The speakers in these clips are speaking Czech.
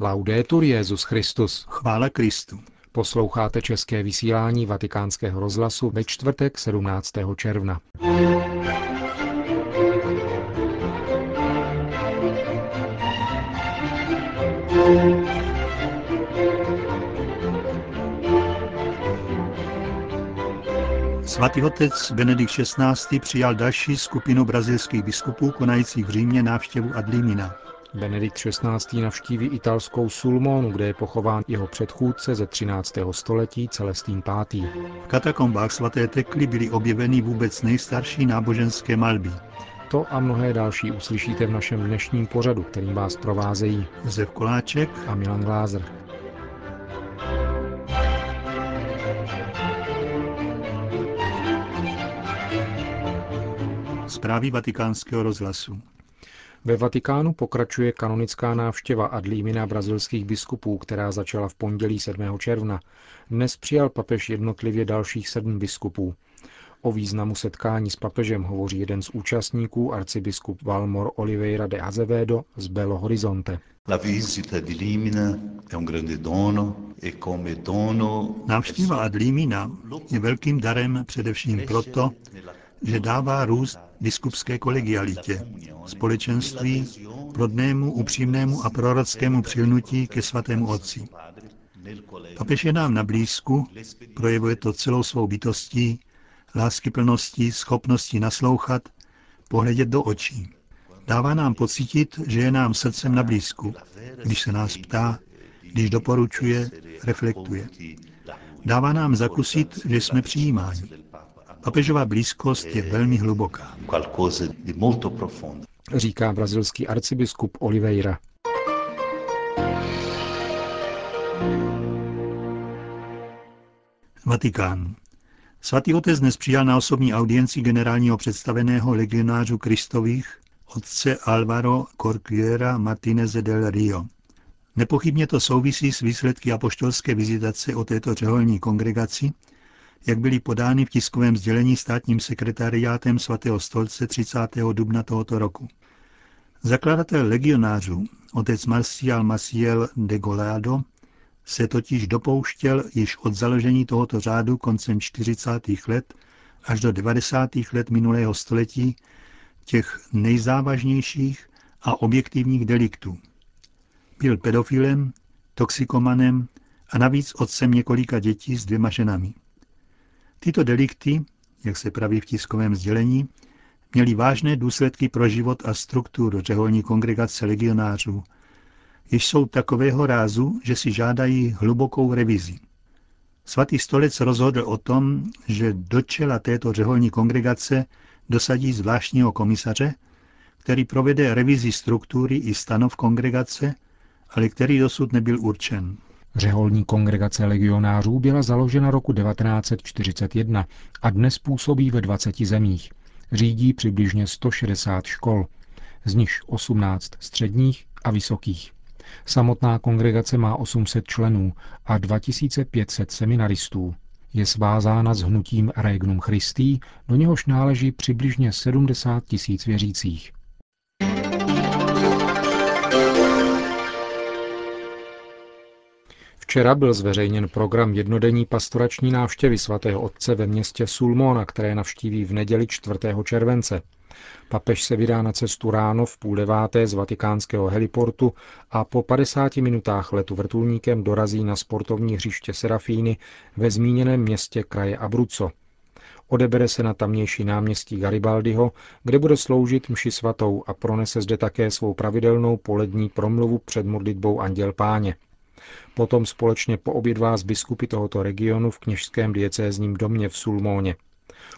Laudetur Jezus Christus. Chvála Kristu. Posloucháte české vysílání Vatikánského rozhlasu ve čtvrtek 17. června. Svatý otec Benedikt XVI. přijal další skupinu brazilských biskupů konajících v Římě návštěvu Adlimina. Benedikt XVI. navštíví italskou Sulmonu, kde je pochován jeho předchůdce ze 13. století Celestín V. V katakombách svaté Tekly byly objeveny vůbec nejstarší náboženské malby. To a mnohé další uslyšíte v našem dnešním pořadu, kterým vás provázejí Josef Koláček a Milan Glázer. Zprávy vatikánského rozhlasu. Ve Vatikánu pokračuje kanonická návštěva Adlímina brazilských biskupů, která začala v pondělí 7. června. Dnes přijal papež jednotlivě dalších sedm biskupů. O významu setkání s papežem hovoří jeden z účastníků, arcibiskup Valmor Oliveira de Azevedo z Belo Horizonte. Návštěva Adlímina je velkým darem především proto, že dává růst biskupské kolegialitě, společenství, plodnému, upřímnému a prorockému přilnutí ke svatému otci. Papež je nám na blízku, projevuje to celou svou bytostí, láskyplností, schopností naslouchat, pohledět do očí. Dává nám pocítit, že je nám srdcem na blízku, když se nás ptá, když doporučuje, reflektuje. Dává nám zakusit, že jsme přijímáni. Papežová blízkost je velmi hluboká. Říká brazilský arcibiskup Oliveira. Vatikán. Svatý otec dnes přijal na osobní audienci generálního představeného legionářů Kristových otce Alvaro Corcuera Martineze del Rio. Nepochybně to souvisí s výsledky apoštolské vizitace o této řeholní kongregaci, jak byly podány v tiskovém sdělení státním sekretariátem svatého stolce 30. dubna tohoto roku. Zakladatel legionářů, otec Marcial Maciel de Golado, se totiž dopouštěl již od založení tohoto řádu koncem 40. let až do 90. let minulého století těch nejzávažnějších a objektivních deliktů. Byl pedofilem, toxikomanem a navíc otcem několika dětí s dvěma ženami. Tyto delikty, jak se praví v tiskovém sdělení, měly vážné důsledky pro život a strukturu řeholní kongregace legionářů, jež jsou takového rázu, že si žádají hlubokou revizi. Svatý stolec rozhodl o tom, že do čela této řeholní kongregace dosadí zvláštního komisaře, který provede revizi struktury i stanov kongregace, ale který dosud nebyl určen. Řeholní kongregace legionářů byla založena roku 1941 a dnes působí ve 20 zemích. Řídí přibližně 160 škol, z nich 18 středních a vysokých. Samotná kongregace má 800 členů a 2500 seminaristů. Je svázána s hnutím Regnum Christi, do něhož náleží přibližně 70 tisíc věřících. Včera byl zveřejněn program jednodenní pastorační návštěvy svatého otce ve městě Sulmona, které navštíví v neděli 4. července. Papež se vydá na cestu ráno v půl deváté z vatikánského heliportu a po 50 minutách letu vrtulníkem dorazí na sportovní hřiště Serafíny ve zmíněném městě kraje Abruzzo. Odebere se na tamnější náměstí Garibaldiho, kde bude sloužit mši svatou a pronese zde také svou pravidelnou polední promluvu před modlitbou Anděl Páně. Potom společně poobědvá z biskupy tohoto regionu v kněžském diecézním domě v Sulmóně.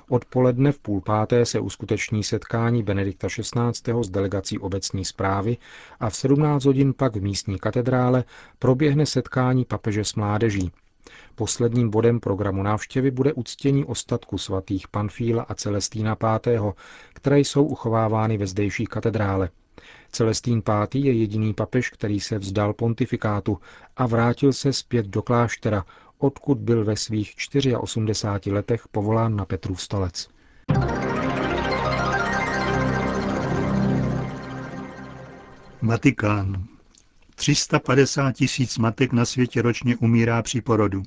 Odpoledne v půl páté se uskuteční setkání Benedikta XVI. s delegací obecní zprávy a v 17 hodin pak v místní katedrále proběhne setkání papeže s mládeží. Posledním bodem programu návštěvy bude uctění ostatku svatých Panfíla a Celestína V., které jsou uchovávány ve zdejší katedrále. Celestín V. je jediný papež, který se vzdal pontifikátu a vrátil se zpět do kláštera, odkud byl ve svých 84 letech povolán na Petrův stolec. Vatikán. 350 tisíc matek na světě ročně umírá při porodu.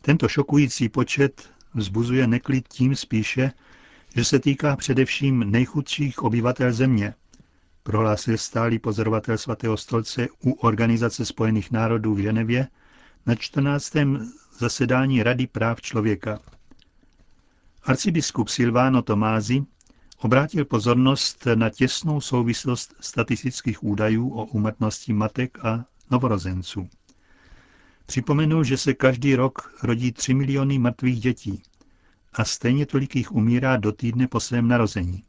Tento šokující počet vzbuzuje neklid tím spíše, že se týká především nejchudších obyvatel země, prohlásil stálý pozorovatel svatého stolce u Organizace spojených národů v Ženevě na 14. zasedání Rady práv člověka. Arcibiskup Silvano Tomázi obrátil pozornost na těsnou souvislost statistických údajů o úmrtnosti matek a novorozenců. Připomenul, že se každý rok rodí 3 miliony mrtvých dětí a stejně tolik jich umírá do týdne po svém narození.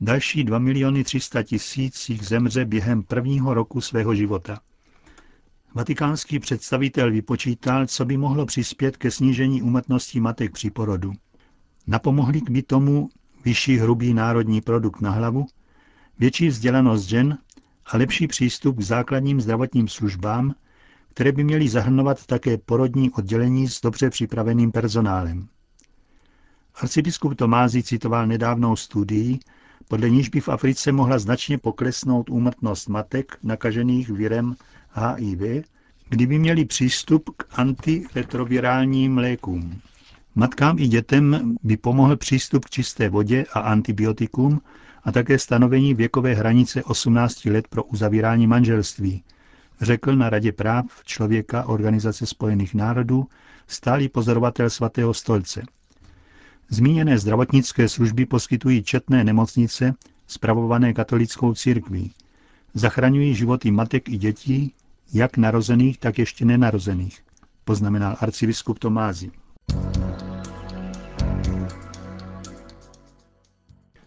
Další 2 miliony 300 tisíc jich zemře během prvního roku svého života. Vatikánský představitel vypočítal, co by mohlo přispět ke snížení úmrtnosti matek při porodu. Napomohli by tomu vyšší hrubý národní produkt na hlavu, větší vzdělanost žen a lepší přístup k základním zdravotním službám, které by měly zahrnovat také porodní oddělení s dobře připraveným personálem. Arcibiskup Tomázy citoval nedávnou studii, podle níž by v Africe mohla značně poklesnout úmrtnost matek nakažených virem HIV, kdyby měli přístup k antiretrovirálním lékům. Matkám i dětem by pomohl přístup k čisté vodě a antibiotikum a také stanovení věkové hranice 18 let pro uzavírání manželství, řekl na Radě práv člověka Organizace spojených národů stálý pozorovatel svatého stolce. Zmíněné zdravotnické služby poskytují četné nemocnice, spravované katolickou církví. Zachraňují životy matek i dětí, jak narozených, tak ještě nenarozených, poznamenal arcibiskup Tomázy.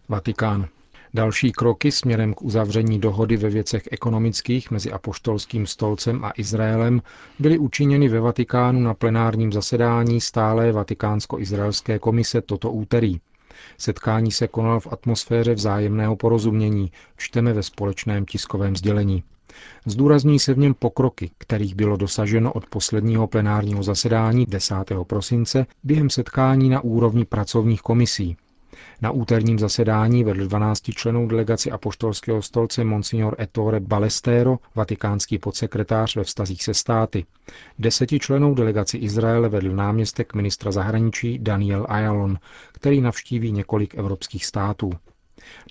Vatikán. Další kroky směrem k uzavření dohody ve věcech ekonomických mezi Apoštolským stolcem a Izraelem byly učiněny ve Vatikánu na plenárním zasedání stálé Vatikánsko-izraelské komise toto úterý. Setkání se konalo v atmosféře vzájemného porozumění, čteme ve společném tiskovém sdělení. Zdůrazní se v něm pokroky, kterých bylo dosaženo od posledního plenárního zasedání 10. prosince během setkání na úrovni pracovních komisí, na úterním zasedání vedl 12 členů delegaci apoštolského stolce Monsignor Ettore Balestero, vatikánský podsekretář ve vztazích se státy. Deseti členů delegaci Izraele vedl náměstek ministra zahraničí Daniel Ayalon, který navštíví několik evropských států.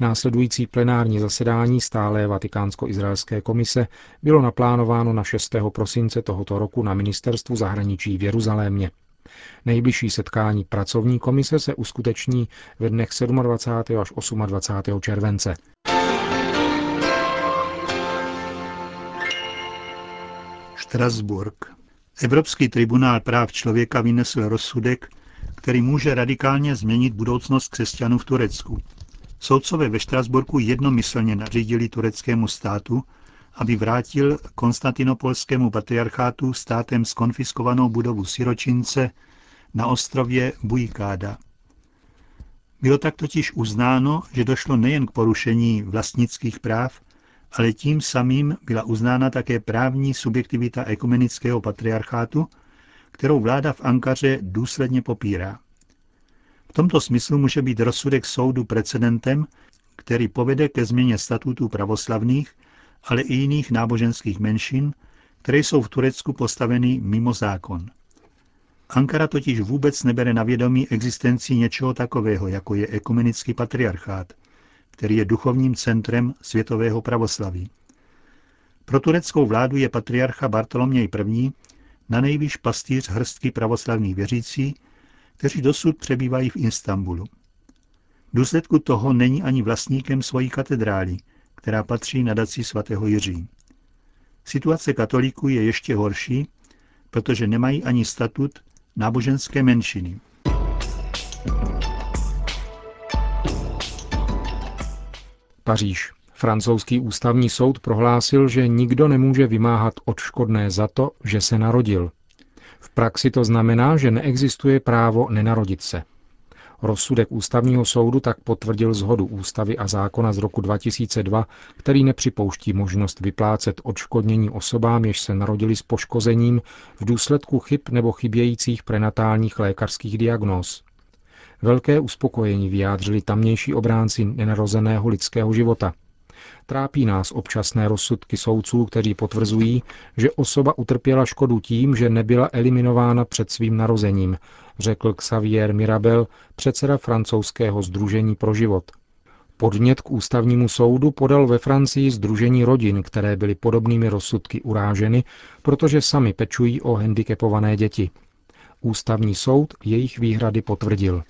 Následující plenární zasedání stále Vatikánsko-izraelské komise bylo naplánováno na 6. prosince tohoto roku na ministerstvu zahraničí v Jeruzalémě. Nejbližší setkání pracovní komise se uskuteční ve dnech 27. až 28. července. Štrasburg. Evropský tribunál práv člověka vynesl rozsudek, který může radikálně změnit budoucnost křesťanů v Turecku. Soudcové ve Štrasburku jednomyslně nařídili tureckému státu, aby vrátil konstantinopolskému patriarchátu státem skonfiskovanou budovu Siročince na ostrově Bujikáda. Bylo tak totiž uznáno, že došlo nejen k porušení vlastnických práv, ale tím samým byla uznána také právní subjektivita ekumenického patriarchátu, kterou vláda v Ankaře důsledně popírá. V tomto smyslu může být rozsudek soudu precedentem, který povede ke změně statutů pravoslavných, ale i jiných náboženských menšin, které jsou v Turecku postaveny mimo zákon. Ankara totiž vůbec nebere na vědomí existenci něčeho takového, jako je ekumenický patriarchát, který je duchovním centrem světového pravoslaví. Pro tureckou vládu je patriarcha Bartoloměj I. na nejvyš pastýř hrstky pravoslavných věřící, kteří dosud přebývají v Istanbulu. V důsledku toho není ani vlastníkem svojí katedrály, která patří nadaci svatého Jiří. Situace katolíků je ještě horší, protože nemají ani statut náboženské menšiny. Paříž. Francouzský ústavní soud prohlásil, že nikdo nemůže vymáhat odškodné za to, že se narodil. V praxi to znamená, že neexistuje právo nenarodit se. Rozsudek ústavního soudu tak potvrdil zhodu ústavy a zákona z roku 2002, který nepřipouští možnost vyplácet odškodnění osobám, jež se narodili s poškozením v důsledku chyb nebo chybějících prenatálních lékařských diagnóz. Velké uspokojení vyjádřili tamnější obránci nenarozeného lidského života. Trápí nás občasné rozsudky soudců, kteří potvrzují, že osoba utrpěla škodu tím, že nebyla eliminována před svým narozením, řekl Xavier Mirabel, předseda francouzského Združení pro život. Podnět k ústavnímu soudu podal ve Francii Združení rodin, které byly podobnými rozsudky uráženy, protože sami pečují o handicapované děti. Ústavní soud jejich výhrady potvrdil.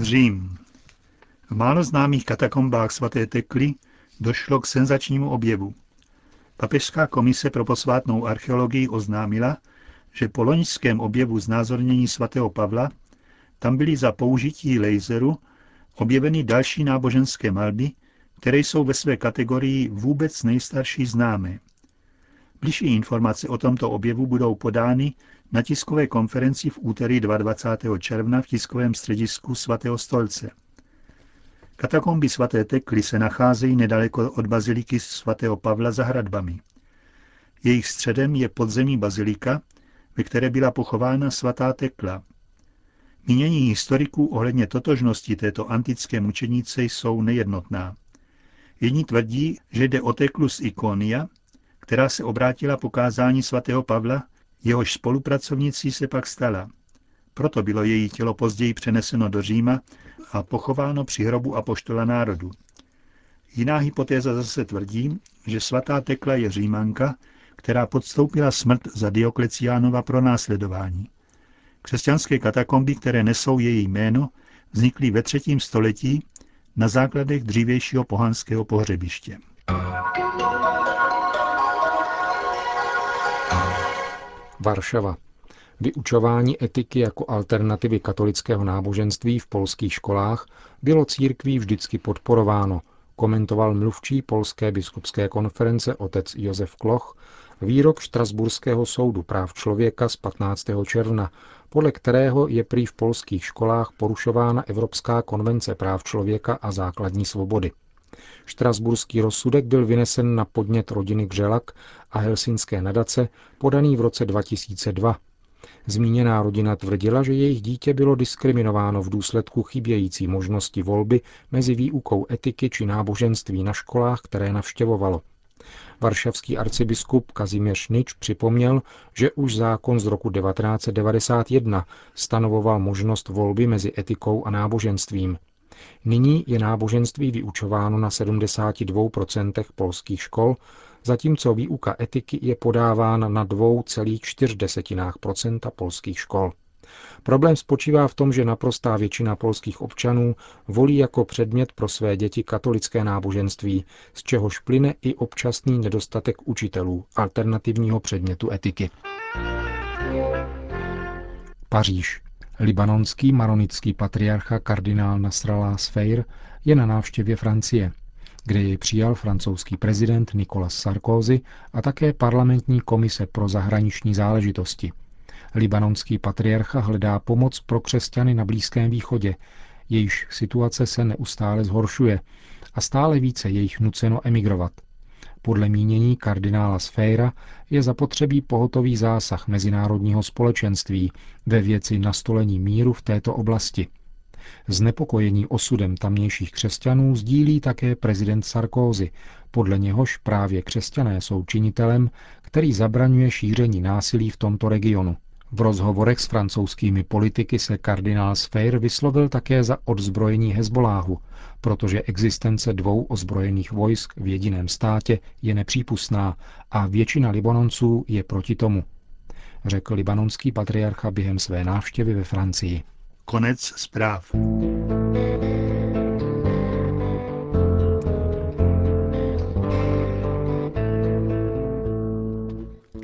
Řím. V málo známých katakombách svaté Tekly došlo k senzačnímu objevu. Papežská komise pro posvátnou archeologii oznámila, že po loňském objevu znázornění svatého Pavla tam byly za použití laseru objeveny další náboženské malby, které jsou ve své kategorii vůbec nejstarší známé. Bližší informace o tomto objevu budou podány na tiskové konferenci v úterý 22. června v tiskovém středisku svatého stolce. Katakomby svaté Tekly se nacházejí nedaleko od baziliky svatého Pavla za hradbami. Jejich středem je podzemní bazilika, ve které byla pochována svatá Tekla. Mínění historiků ohledně totožnosti této antické mučenice jsou nejednotná. Jedni tvrdí, že jde o Teklu z Ikonia, která se obrátila po kázání svatého Pavla, jehož spolupracovnicí se pak stala. Proto bylo její tělo později přeneseno do Říma a pochováno při hrobu apoštola národu. Jiná hypotéza zase tvrdí, že svatá Tekla je Římanka, která podstoupila smrt za Diokleciánova pro následování. Křesťanské katakomby, které nesou její jméno, vznikly ve třetím století na základech dřívějšího pohanského pohřebiště. Varšava. Vyučování etiky jako alternativy katolického náboženství v polských školách bylo církví vždycky podporováno, komentoval mluvčí Polské biskupské konference otec Josef Kloch výrok Štrasburského soudu práv člověka z 15. června, podle kterého je prý v polských školách porušována Evropská konvence práv člověka a základní svobody. Štrasburský rozsudek byl vynesen na podnět rodiny Gřelak a helsinské nadace, podaný v roce 2002. Zmíněná rodina tvrdila, že jejich dítě bylo diskriminováno v důsledku chybějící možnosti volby mezi výukou etiky či náboženství na školách, které navštěvovalo. Varšavský arcibiskup Kazimierz Nič připomněl, že už zákon z roku 1991 stanovoval možnost volby mezi etikou a náboženstvím. Nyní je náboženství vyučováno na 72% polských škol, zatímco výuka etiky je podávána na 2,4% polských škol. Problém spočívá v tom, že naprostá většina polských občanů volí jako předmět pro své děti katolické náboženství, z čehož plyne i občasný nedostatek učitelů alternativního předmětu etiky. Paříž. Libanonský maronický patriarcha kardinál Nasrallah Sfeir je na návštěvě Francie, kde jej přijal francouzský prezident Nicolas Sarkozy a také parlamentní komise pro zahraniční záležitosti – Libanonský patriarcha hledá pomoc pro křesťany na Blízkém východě, jejíž situace se neustále zhoršuje a stále více je jich nuceno emigrovat. Podle mínění kardinála Sféra je zapotřebí pohotový zásah mezinárodního společenství ve věci nastolení míru v této oblasti. Znepokojení osudem tamnějších křesťanů sdílí také prezident Sarkozy, podle něhož právě křesťané jsou činitelem, který zabraňuje šíření násilí v tomto regionu. V rozhovorech s francouzskými politiky se kardinál Sfeir vyslovil také za odzbrojení Hezboláhu, protože existence dvou ozbrojených vojsk v jediném státě je nepřípustná a většina Libanonců je proti tomu, řekl libanonský patriarcha během své návštěvy ve Francii. Konec zpráv.